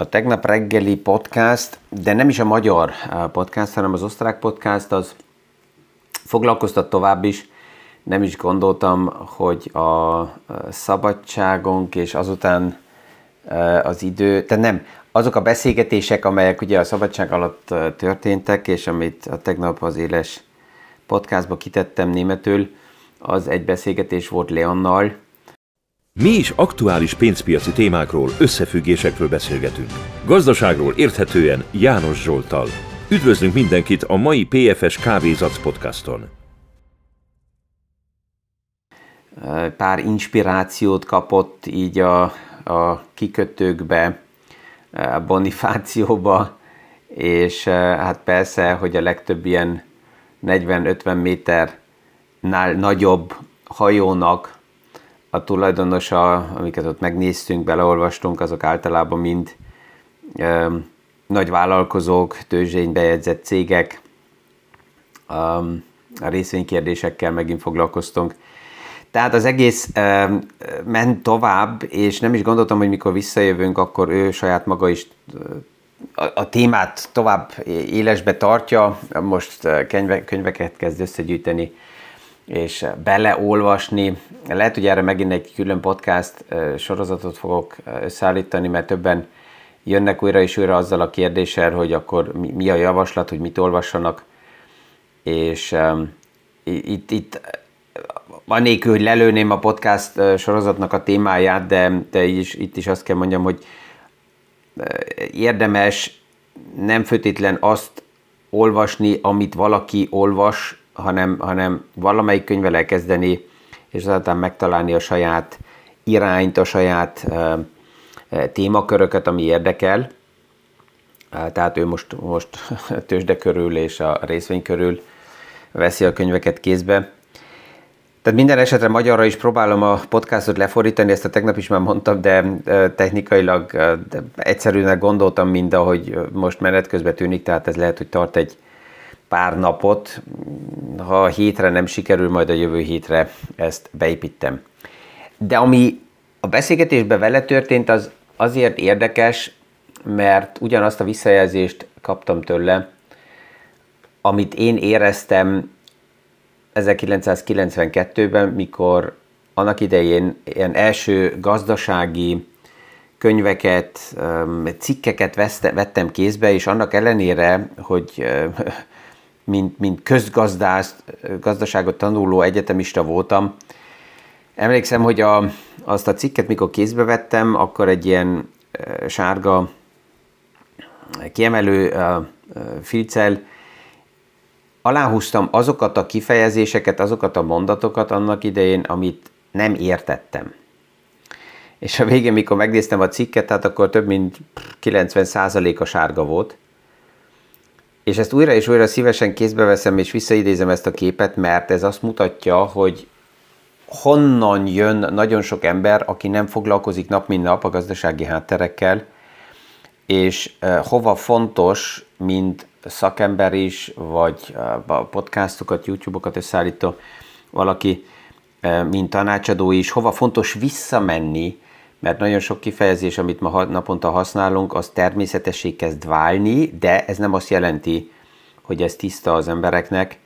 a tegnap reggeli podcast, de nem is a magyar podcast, hanem az osztrák podcast, az foglalkoztat tovább is. Nem is gondoltam, hogy a szabadságunk és azután az idő, tehát nem, azok a beszélgetések, amelyek ugye a szabadság alatt történtek, és amit a tegnap az éles podcastba kitettem németül, az egy beszélgetés volt Leonnal, mi is aktuális pénzpiaci témákról, összefüggésekről beszélgetünk. Gazdaságról érthetően János Zsoltal. Üdvözlünk mindenkit a mai PFS Kávézac podcaston. Pár inspirációt kapott így a, a kikötőkbe, a bonifációba, és hát persze, hogy a legtöbb ilyen 40-50 méternál nagyobb hajónak a tulajdonosa, amiket ott megnéztünk, beleolvastunk, azok általában mind ö, nagy vállalkozók, tőzsén bejegyzett cégek, ö, a részvénykérdésekkel megint foglalkoztunk. Tehát az egész ö, ment tovább, és nem is gondoltam, hogy mikor visszajövünk, akkor ő saját maga is a, a témát tovább élesbe tartja, most könyve, könyveket kezd összegyűjteni, és beleolvasni. Lehet, hogy erre megint egy külön podcast sorozatot fogok összeállítani, mert többen jönnek újra és újra azzal a kérdéssel, hogy akkor mi a javaslat, hogy mit olvassanak, és um, itt, itt anélkül, hogy lelőném a podcast sorozatnak a témáját, de, de is, itt is azt kell mondjam, hogy érdemes nem főtétlen azt olvasni, amit valaki olvas, hanem, hanem valamelyik könyvvel elkezdeni, és aztán megtalálni a saját irányt, a saját témaköröket, ami érdekel. Tehát ő most, most tőzsde körül és a részvény körül veszi a könyveket kézbe. Tehát minden esetre magyarra is próbálom a podcastot lefordítani, ezt a tegnap is már mondtam, de technikailag egyszerűnek gondoltam, mind ahogy most menet közben tűnik, tehát ez lehet, hogy tart egy pár napot, ha a hétre nem sikerül, majd a jövő hétre ezt beépítem. De ami a beszélgetésben vele történt, az azért érdekes, mert ugyanazt a visszajelzést kaptam tőle, amit én éreztem 1992-ben, mikor annak idején ilyen első gazdasági könyveket, cikkeket vettem kézbe, és annak ellenére, hogy mint, mint közgazdász, gazdaságot tanuló egyetemista voltam. Emlékszem, hogy a, azt a cikket, mikor kézbe vettem, akkor egy ilyen sárga kiemelő e, filccel aláhúztam azokat a kifejezéseket, azokat a mondatokat annak idején, amit nem értettem. És a végén, mikor megnéztem a cikket, tehát akkor több mint 90% a sárga volt, és ezt újra és újra szívesen kézbe veszem, és visszaidézem ezt a képet, mert ez azt mutatja, hogy honnan jön nagyon sok ember, aki nem foglalkozik nap mint nap a gazdasági hátterekkel, és hova fontos, mint szakember is, vagy podcastokat, YouTube-okat összeállító valaki, mint tanácsadó is, hova fontos visszamenni, mert nagyon sok kifejezés, amit ma naponta használunk, az természetessé kezd válni, de ez nem azt jelenti, hogy ez tiszta az embereknek,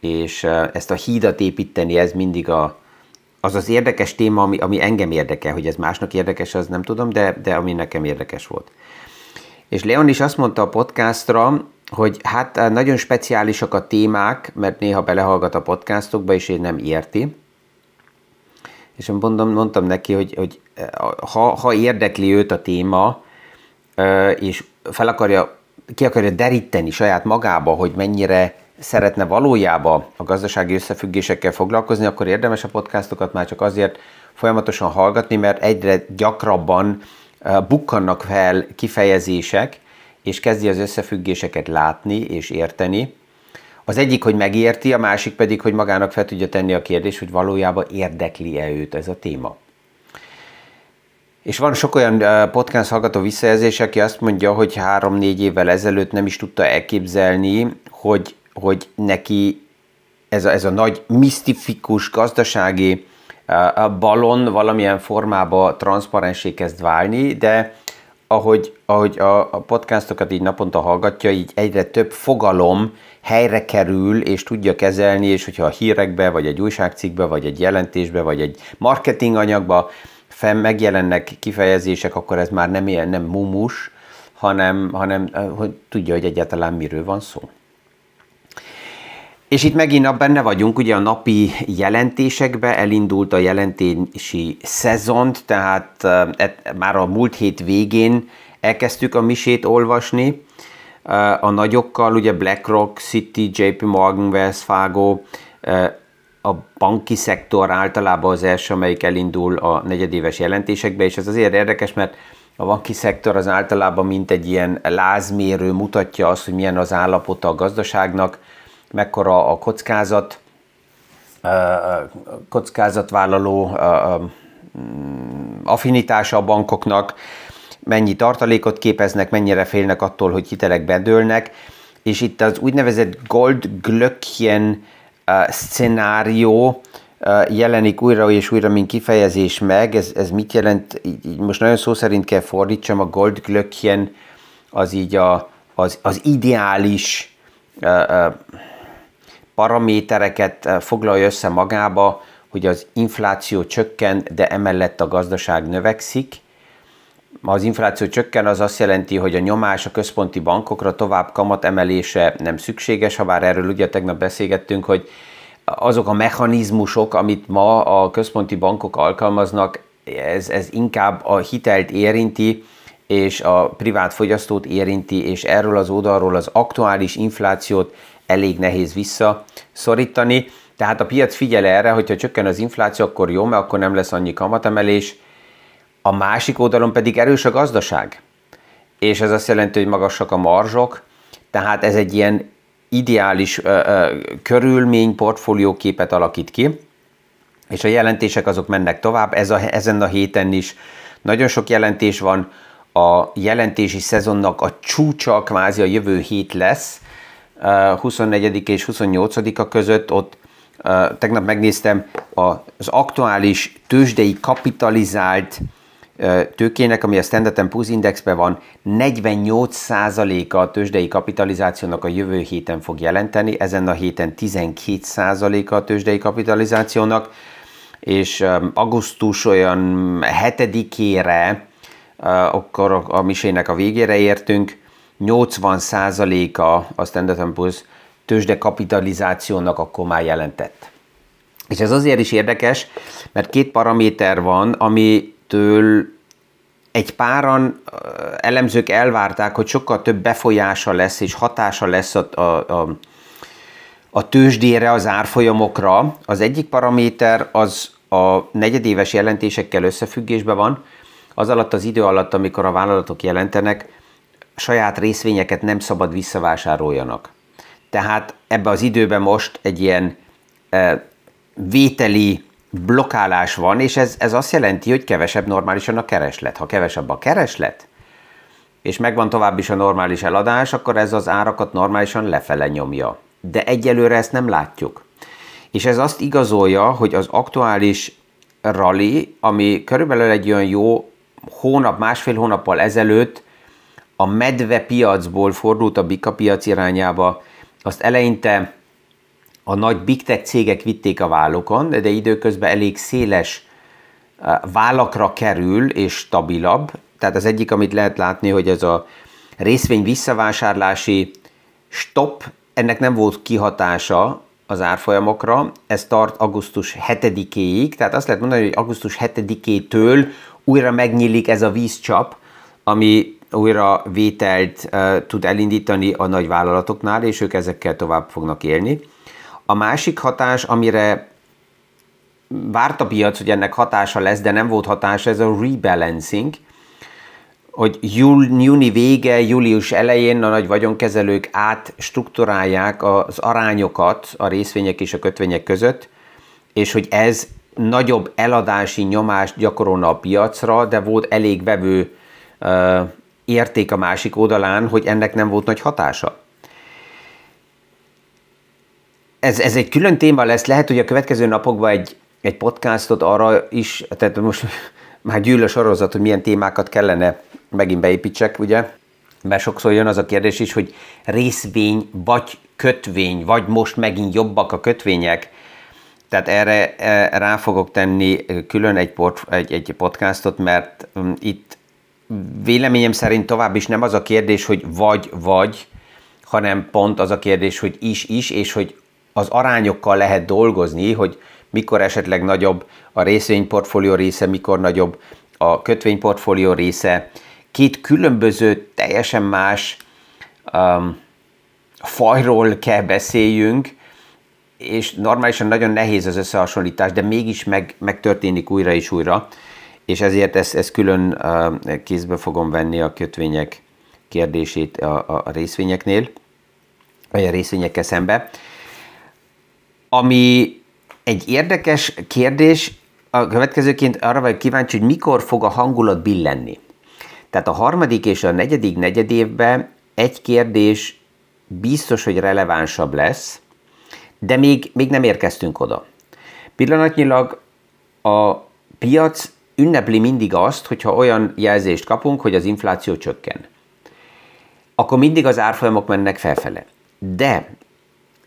és ezt a hídat építeni, ez mindig a, az az érdekes téma, ami, ami engem érdekel, hogy ez másnak érdekes, az nem tudom, de, de ami nekem érdekes volt. És Leon is azt mondta a podcastra, hogy hát nagyon speciálisak a témák, mert néha belehallgat a podcastokba, és én nem érti, és mondom, mondtam neki, hogy, hogy ha, ha érdekli őt a téma, és fel akarja, ki akarja deríteni saját magába, hogy mennyire szeretne valójában a gazdasági összefüggésekkel foglalkozni, akkor érdemes a podcastokat már csak azért folyamatosan hallgatni, mert egyre gyakrabban bukkannak fel kifejezések, és kezdi az összefüggéseket látni és érteni, az egyik, hogy megérti, a másik pedig, hogy magának fel tudja tenni a kérdés, hogy valójában érdekli-e őt ez a téma. És van sok olyan podcast hallgató visszajelzés, aki azt mondja, hogy három-négy évvel ezelőtt nem is tudta elképzelni, hogy, hogy neki ez a, ez a nagy misztifikus gazdasági balon valamilyen formába transzparensé kezd válni, de ahogy, ahogy a, podcastokat így naponta hallgatja, így egyre több fogalom helyre kerül, és tudja kezelni, és hogyha a hírekbe, vagy egy újságcikkbe, vagy egy jelentésbe, vagy egy marketing anyagba fenn megjelennek kifejezések, akkor ez már nem ilyen, nem mumus, hanem, hanem hogy tudja, hogy egyáltalán miről van szó. És itt megint benne vagyunk, ugye a napi jelentésekbe elindult a jelentési szezont, tehát et, már a múlt hét végén elkezdtük a misét olvasni, a nagyokkal, ugye BlackRock, City, JP Morgan, Wells Fargo, a banki szektor általában az első, amelyik elindul a negyedéves jelentésekbe, és ez azért érdekes, mert a banki szektor az általában mint egy ilyen lázmérő mutatja azt, hogy milyen az állapota a gazdaságnak, mekkora a kockázat, kockázatvállaló affinitása a bankoknak, mennyi tartalékot képeznek, mennyire félnek attól, hogy hitelek bedőlnek, és itt az úgynevezett Gold Glöckchen szenárió jelenik újra és újra, mint kifejezés meg. Ez, ez mit jelent? Így most nagyon szó szerint kell fordítsam, a Gold Glöckchen az így a, az, az ideális paramétereket foglalja össze magába, hogy az infláció csökken, de emellett a gazdaság növekszik. Ha az infláció csökken, az azt jelenti, hogy a nyomás a központi bankokra tovább kamat emelése nem szükséges, ha bár erről ugye tegnap beszélgettünk, hogy azok a mechanizmusok, amit ma a központi bankok alkalmaznak, ez, ez inkább a hitelt érinti, és a privát fogyasztót érinti, és erről az oldalról az aktuális inflációt elég nehéz visszaszorítani. Tehát a piac figyel erre, hogyha csökken az infláció, akkor jó, mert akkor nem lesz annyi kamatemelés. A másik oldalon pedig erős a gazdaság. És ez azt jelenti, hogy magasak a marzsok, tehát ez egy ilyen ideális ö, ö, körülmény, portfólióképet alakít ki, és a jelentések azok mennek tovább, ez a, ezen a héten is nagyon sok jelentés van, a jelentési szezonnak a csúcsa kvázi a jövő hét lesz, 24 és 28-a között, ott tegnap megnéztem az aktuális tőzsdei kapitalizált tőkének, ami a Standard Poor's Indexben van, 48%-a a tőzsdei kapitalizációnak a jövő héten fog jelenteni, ezen a héten 12%-a a tőzsdei kapitalizációnak, és augusztus olyan 7-ére, akkor a misének a végére értünk, 80%-a a Standard Poor's tőzsde kapitalizációnak akkor már jelentett. És ez azért is érdekes, mert két paraméter van, amitől egy páran elemzők elvárták, hogy sokkal több befolyása lesz és hatása lesz a, a, a, a tőzsdére, az árfolyamokra. Az egyik paraméter az a negyedéves jelentésekkel összefüggésben van, az alatt az idő alatt, amikor a vállalatok jelentenek, saját részvényeket nem szabad visszavásároljanak. Tehát ebbe az időben most egy ilyen vételi blokkálás van, és ez, ez azt jelenti, hogy kevesebb normálisan a kereslet. Ha kevesebb a kereslet, és megvan tovább is a normális eladás, akkor ez az árakat normálisan lefele nyomja. De egyelőre ezt nem látjuk. És ez azt igazolja, hogy az aktuális rally, ami körülbelül egy olyan jó hónap, másfél hónappal ezelőtt a medve piacból fordult a bika piac irányába, azt eleinte a nagy big tech cégek vitték a vállokon, de időközben elég széles eh, vállakra kerül és stabilabb. Tehát az egyik, amit lehet látni, hogy ez a részvény visszavásárlási stop, ennek nem volt kihatása az árfolyamokra, ez tart augusztus 7-éig, tehát azt lehet mondani, hogy augusztus 7-től újra megnyílik ez a vízcsap, ami újra vételt uh, tud elindítani a nagy vállalatoknál, és ők ezekkel tovább fognak élni. A másik hatás, amire várt a piac, hogy ennek hatása lesz, de nem volt hatása, ez a rebalancing, hogy júni vége, július elején a nagy vagyonkezelők átstruktúrálják az arányokat a részvények és a kötvények között, és hogy ez nagyobb eladási nyomást gyakorolna a piacra, de volt elég vevő uh, érték a másik oldalán, hogy ennek nem volt nagy hatása. Ez, ez egy külön téma lesz, lehet, hogy a következő napokban egy, egy podcastot arra is, tehát most már gyűl a sorozat, hogy milyen témákat kellene megint beépítsek, ugye, mert sokszor jön az a kérdés is, hogy részvény vagy kötvény, vagy most megint jobbak a kötvények, tehát erre e, rá fogok tenni külön egy, port, egy, egy podcastot, mert um, itt véleményem szerint tovább is nem az a kérdés, hogy vagy-vagy, hanem pont az a kérdés, hogy is-is, és hogy az arányokkal lehet dolgozni, hogy mikor esetleg nagyobb a részvényportfólió része, mikor nagyobb a kötvényportfólió része. Két különböző, teljesen más um, fajról kell beszéljünk, és normálisan nagyon nehéz az összehasonlítás, de mégis meg, megtörténik újra és újra, és ezért ezt, ezt külön uh, kézbe fogom venni a kötvények kérdését a, a részvényeknél, vagy a részvényekkel szembe. Ami egy érdekes kérdés, a következőként arra vagy kíváncsi, hogy mikor fog a hangulat billenni. Tehát a harmadik és a negyedik negyedévben egy kérdés biztos, hogy relevánsabb lesz, de még, még nem érkeztünk oda. Pillanatnyilag a piac ünnepli mindig azt, hogyha olyan jelzést kapunk, hogy az infláció csökken. Akkor mindig az árfolyamok mennek felfele. De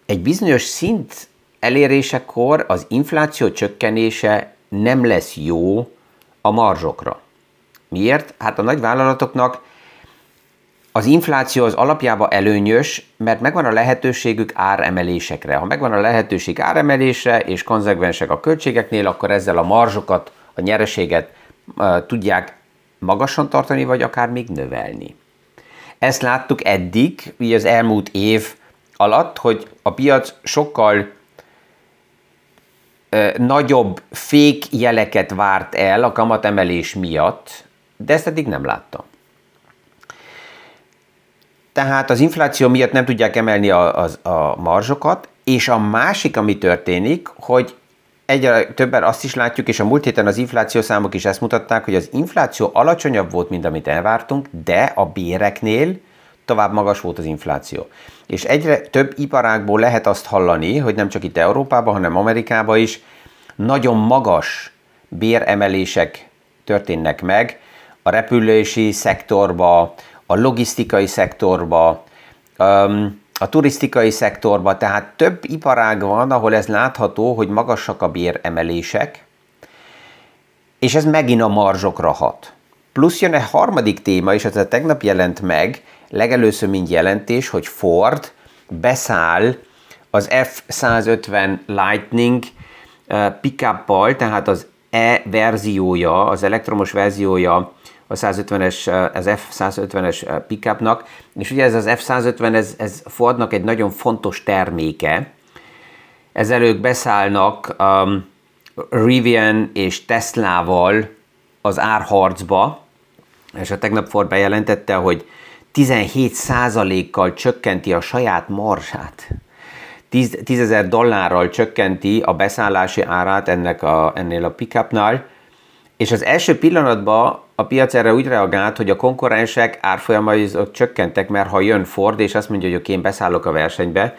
egy bizonyos szint elérésekor az infláció csökkenése nem lesz jó a marzsokra. Miért? Hát a nagy vállalatoknak az infláció az alapjában előnyös, mert megvan a lehetőségük áremelésekre. Ha megvan a lehetőség áremelésre, és konzekvensek a költségeknél, akkor ezzel a marzsokat, a nyereséget uh, tudják magasan tartani, vagy akár még növelni. Ezt láttuk eddig, így az elmúlt év alatt, hogy a piac sokkal nagyobb fék jeleket várt el a kamatemelés miatt, de ezt eddig nem láttam. Tehát az infláció miatt nem tudják emelni a, a, a marzsokat, és a másik, ami történik, hogy egyre többen azt is látjuk, és a múlt héten az infláció számok is ezt mutatták, hogy az infláció alacsonyabb volt, mint amit elvártunk, de a béreknél tovább magas volt az infláció. És egyre több iparágból lehet azt hallani, hogy nem csak itt Európában, hanem Amerikában is nagyon magas béremelések történnek meg a repülési szektorba, a logisztikai szektorba, a turisztikai szektorba, tehát több iparág van, ahol ez látható, hogy magasak a béremelések, és ez megint a marzsokra hat. Plusz jön egy harmadik téma, és ez a tegnap jelent meg, legelőször mind jelentés, hogy Ford beszáll az F-150 Lightning pickup tehát az E verziója, az elektromos verziója a 150-es, az F-150-es pickupnak, és ugye ez az F-150, ez, ez Fordnak egy nagyon fontos terméke. Ezzel ők beszállnak um, Rivian és Teslával az árharcba, és a tegnap Ford bejelentette, hogy 17%-kal csökkenti a saját marsát. 10 ezer dollárral csökkenti a beszállási árát ennek a, ennél a pickupnál, és az első pillanatban a piac erre úgy reagált, hogy a konkurensek árfolyamai csökkentek, mert ha jön Ford, és azt mondja, hogy én beszállok a versenybe,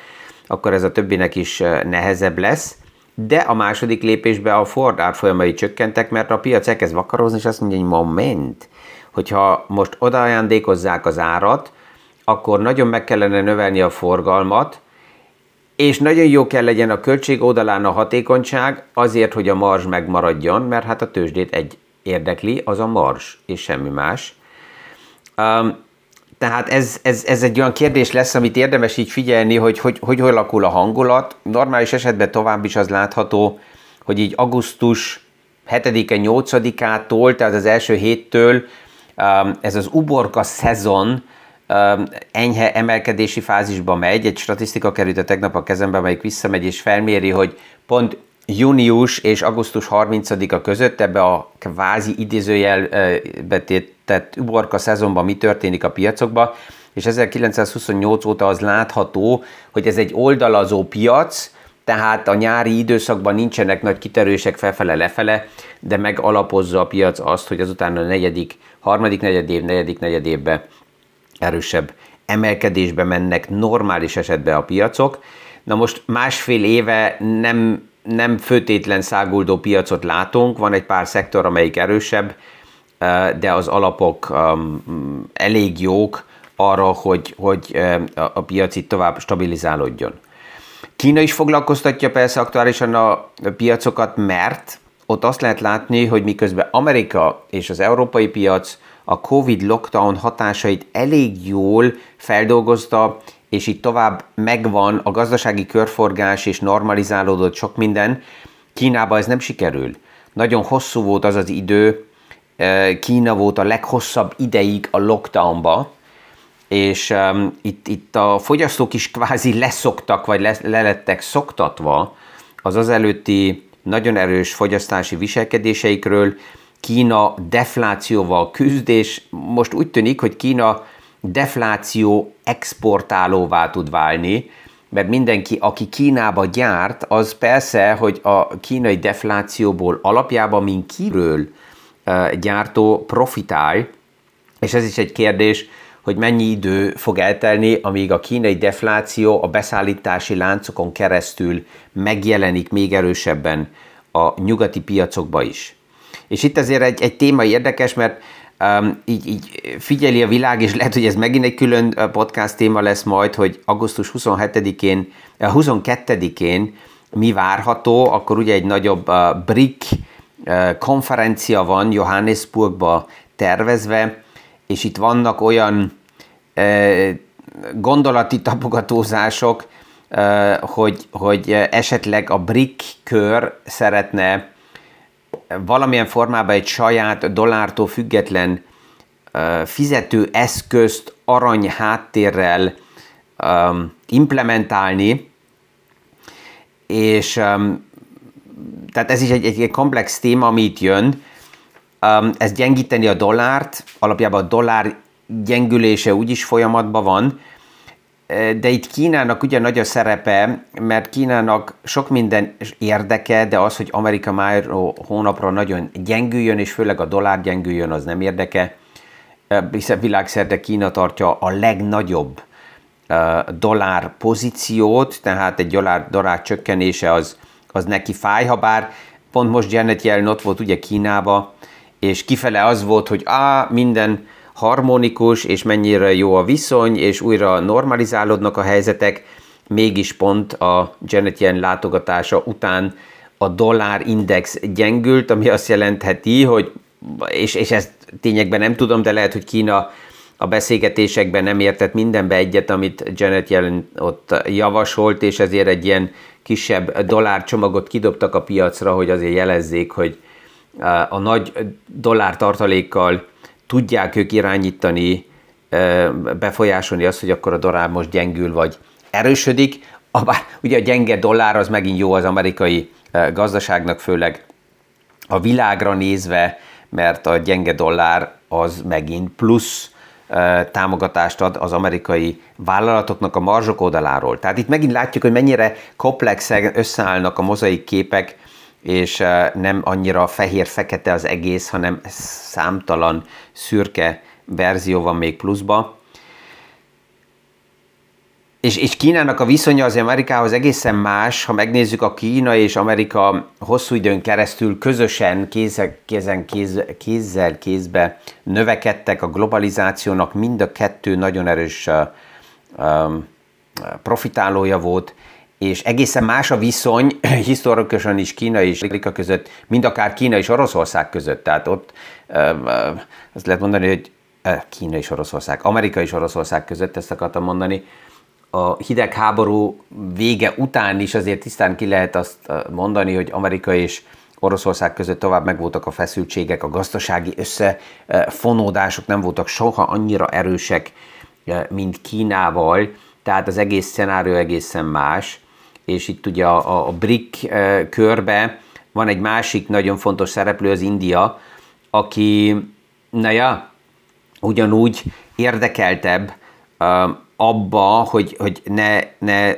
akkor ez a többinek is nehezebb lesz. De a második lépésben a Ford árfolyamai csökkentek, mert a piac elkezd vakarozni, és azt mondja, hogy moment, hogyha most odaajándékozzák az árat, akkor nagyon meg kellene növelni a forgalmat, és nagyon jó kell legyen a költség oldalán a hatékonyság azért, hogy a marzs megmaradjon, mert hát a tőzsdét egy érdekli, az a marzs, és semmi más. Um, tehát ez, ez, ez egy olyan kérdés lesz, amit érdemes így figyelni, hogy hogy, hogy, hogy alakul a hangulat. Normális esetben tovább is az látható, hogy így augusztus 7-e, 8-ától, tehát az első héttől ez az uborka szezon, enyhe emelkedési fázisba megy. Egy statisztika került a tegnap a kezembe, amelyik visszamegy és felméri, hogy pont június és augusztus 30-a között ebbe a kvázi idézőjelbe tett uborka szezonban mi történik a piacokban, és 1928 óta az látható, hogy ez egy oldalazó piac, tehát a nyári időszakban nincsenek nagy kiterősek felfele-lefele, de megalapozza a piac azt, hogy azután a negyedik, harmadik negyedév, negyedik negyedévbe erősebb emelkedésbe mennek normális esetben a piacok. Na most másfél éve nem, nem főtétlen száguldó piacot látunk, van egy pár szektor, amelyik erősebb, de az alapok elég jók arra, hogy, hogy a piac itt tovább stabilizálódjon. Kína is foglalkoztatja persze aktuálisan a piacokat, mert ott azt lehet látni, hogy miközben Amerika és az európai piac a Covid lockdown hatásait elég jól feldolgozta, és itt tovább megvan a gazdasági körforgás, és normalizálódott sok minden, Kínában ez nem sikerül. Nagyon hosszú volt az az idő, Kína volt a leghosszabb ideig a lockdownba, és um, itt, itt a fogyasztók is kvázi leszoktak, vagy le, lelettek szoktatva az az előtti nagyon erős fogyasztási viselkedéseikről, Kína deflációval küzd, és most úgy tűnik, hogy Kína defláció exportálóvá tud válni, mert mindenki, aki Kínába gyárt, az persze, hogy a kínai deflációból alapjában, mint kiről gyártó profitál, és ez is egy kérdés, hogy mennyi idő fog eltelni, amíg a kínai defláció a beszállítási láncokon keresztül megjelenik még erősebben a nyugati piacokba is. És itt azért egy, egy téma érdekes, mert um, így, így figyeli a világ, és lehet, hogy ez megint egy külön podcast téma lesz majd, hogy augusztus 27-én, 22-én mi várható, akkor ugye egy nagyobb uh, BRIC uh, konferencia van Johannesburgba tervezve, és itt vannak olyan gondolati tapogatózások, hogy, hogy esetleg a BRIC kör szeretne valamilyen formában egy saját dollártól független fizető eszközt arany háttérrel implementálni, és tehát ez is egy, egy komplex téma, ami itt jön. Ez gyengíteni a dollárt, alapjában a dollár gyengülése úgyis folyamatban van, de itt Kínának ugye nagy a szerepe, mert Kínának sok minden érdeke, de az, hogy Amerika már hónapra nagyon gyengüljön, és főleg a dollár gyengüljön, az nem érdeke, hiszen világszerte Kína tartja a legnagyobb dollár pozíciót, tehát egy dollár, dollár csökkenése az, az neki fáj, ha bár pont most Janet Yellen ott volt ugye Kínába, és kifele az volt, hogy á, minden harmonikus, és mennyire jó a viszony, és újra normalizálódnak a helyzetek, mégis pont a Janet Yellen látogatása után a dollár index gyengült, ami azt jelentheti, hogy, és, és ezt tényekben nem tudom, de lehet, hogy Kína a beszélgetésekben nem értett mindenbe egyet, amit Janet Yellen ott javasolt, és ezért egy ilyen kisebb dollárcsomagot kidobtak a piacra, hogy azért jelezzék, hogy a nagy dollár tartalékkal tudják ők irányítani, befolyásolni azt, hogy akkor a dollár most gyengül vagy erősödik. Bár ugye a gyenge dollár az megint jó az amerikai gazdaságnak, főleg a világra nézve, mert a gyenge dollár az megint plusz támogatást ad az amerikai vállalatoknak a marzsok oldaláról. Tehát itt megint látjuk, hogy mennyire komplexen összeállnak a mozaik képek, és nem annyira fehér-fekete az egész, hanem számtalan szürke verzió van még pluszba. És, és Kínának a viszonya az Amerikához egészen más, ha megnézzük a Kína és Amerika hosszú időn keresztül közösen kézzel, kézen, kéz, kézzel kézbe növekedtek a globalizációnak, mind a kettő nagyon erős um, profitálója volt, és egészen más a viszony historikusan is Kína és Amerika között, mind akár Kína és Oroszország között. Tehát ott azt lehet mondani, hogy Kína és Oroszország, Amerika és Oroszország között ezt akartam mondani. A hidegháború vége után is azért tisztán ki lehet azt mondani, hogy Amerika és Oroszország között tovább megvoltak a feszültségek, a gazdasági összefonódások nem voltak soha annyira erősek, mint Kínával, tehát az egész szenárió egészen más és itt ugye a, a BRIC körbe van egy másik nagyon fontos szereplő, az India, aki, na ja, ugyanúgy érdekeltebb abba, hogy, hogy ne, ne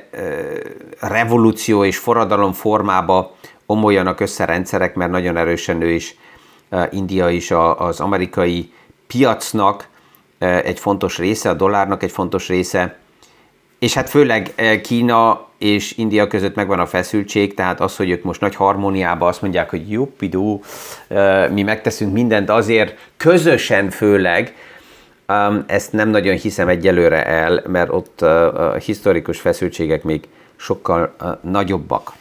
revolúció és forradalom formába omoljanak össze rendszerek, mert nagyon erősen ő is, India is az amerikai piacnak egy fontos része, a dollárnak egy fontos része, és hát főleg Kína és India között megvan a feszültség, tehát az, hogy ők most nagy harmóniában azt mondják, hogy juppidú, mi megteszünk mindent azért, közösen főleg, ezt nem nagyon hiszem egyelőre el, mert ott a historikus feszültségek még sokkal nagyobbak.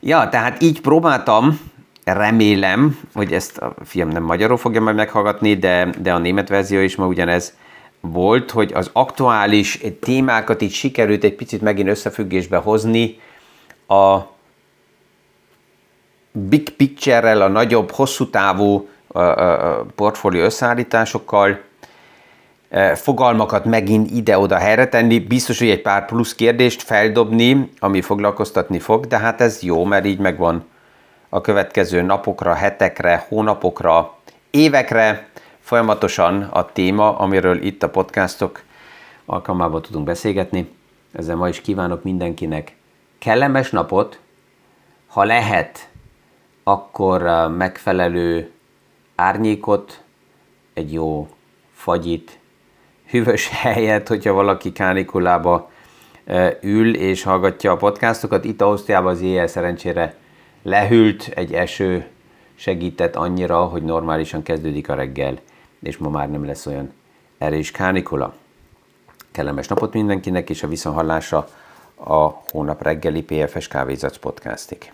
Ja, tehát így próbáltam, remélem, hogy ezt a fiam nem magyarul fogja majd meghallgatni, de, de a német verzió is ma ugyanez volt, hogy az aktuális témákat így sikerült egy picit megint összefüggésbe hozni a big picture-rel, a nagyobb, hosszú távú portfólió összeállításokkal, fogalmakat megint ide-oda helyre tenni, biztos, hogy egy pár plusz kérdést feldobni, ami foglalkoztatni fog, de hát ez jó, mert így megvan a következő napokra, hetekre, hónapokra, évekre folyamatosan a téma, amiről itt a podcastok alkalmával tudunk beszélgetni. Ezzel ma is kívánok mindenkinek kellemes napot, ha lehet, akkor megfelelő árnyékot, egy jó fagyit, hűvös helyet, hogyha valaki kánikulába ül és hallgatja a podcastokat. Itt Ausztriában az éjjel szerencsére lehűlt, egy eső segített annyira, hogy normálisan kezdődik a reggel, és ma már nem lesz olyan erős kánikula. Kellemes napot mindenkinek, és a viszonhallásra a hónap reggeli PFS Kávézac podcastig.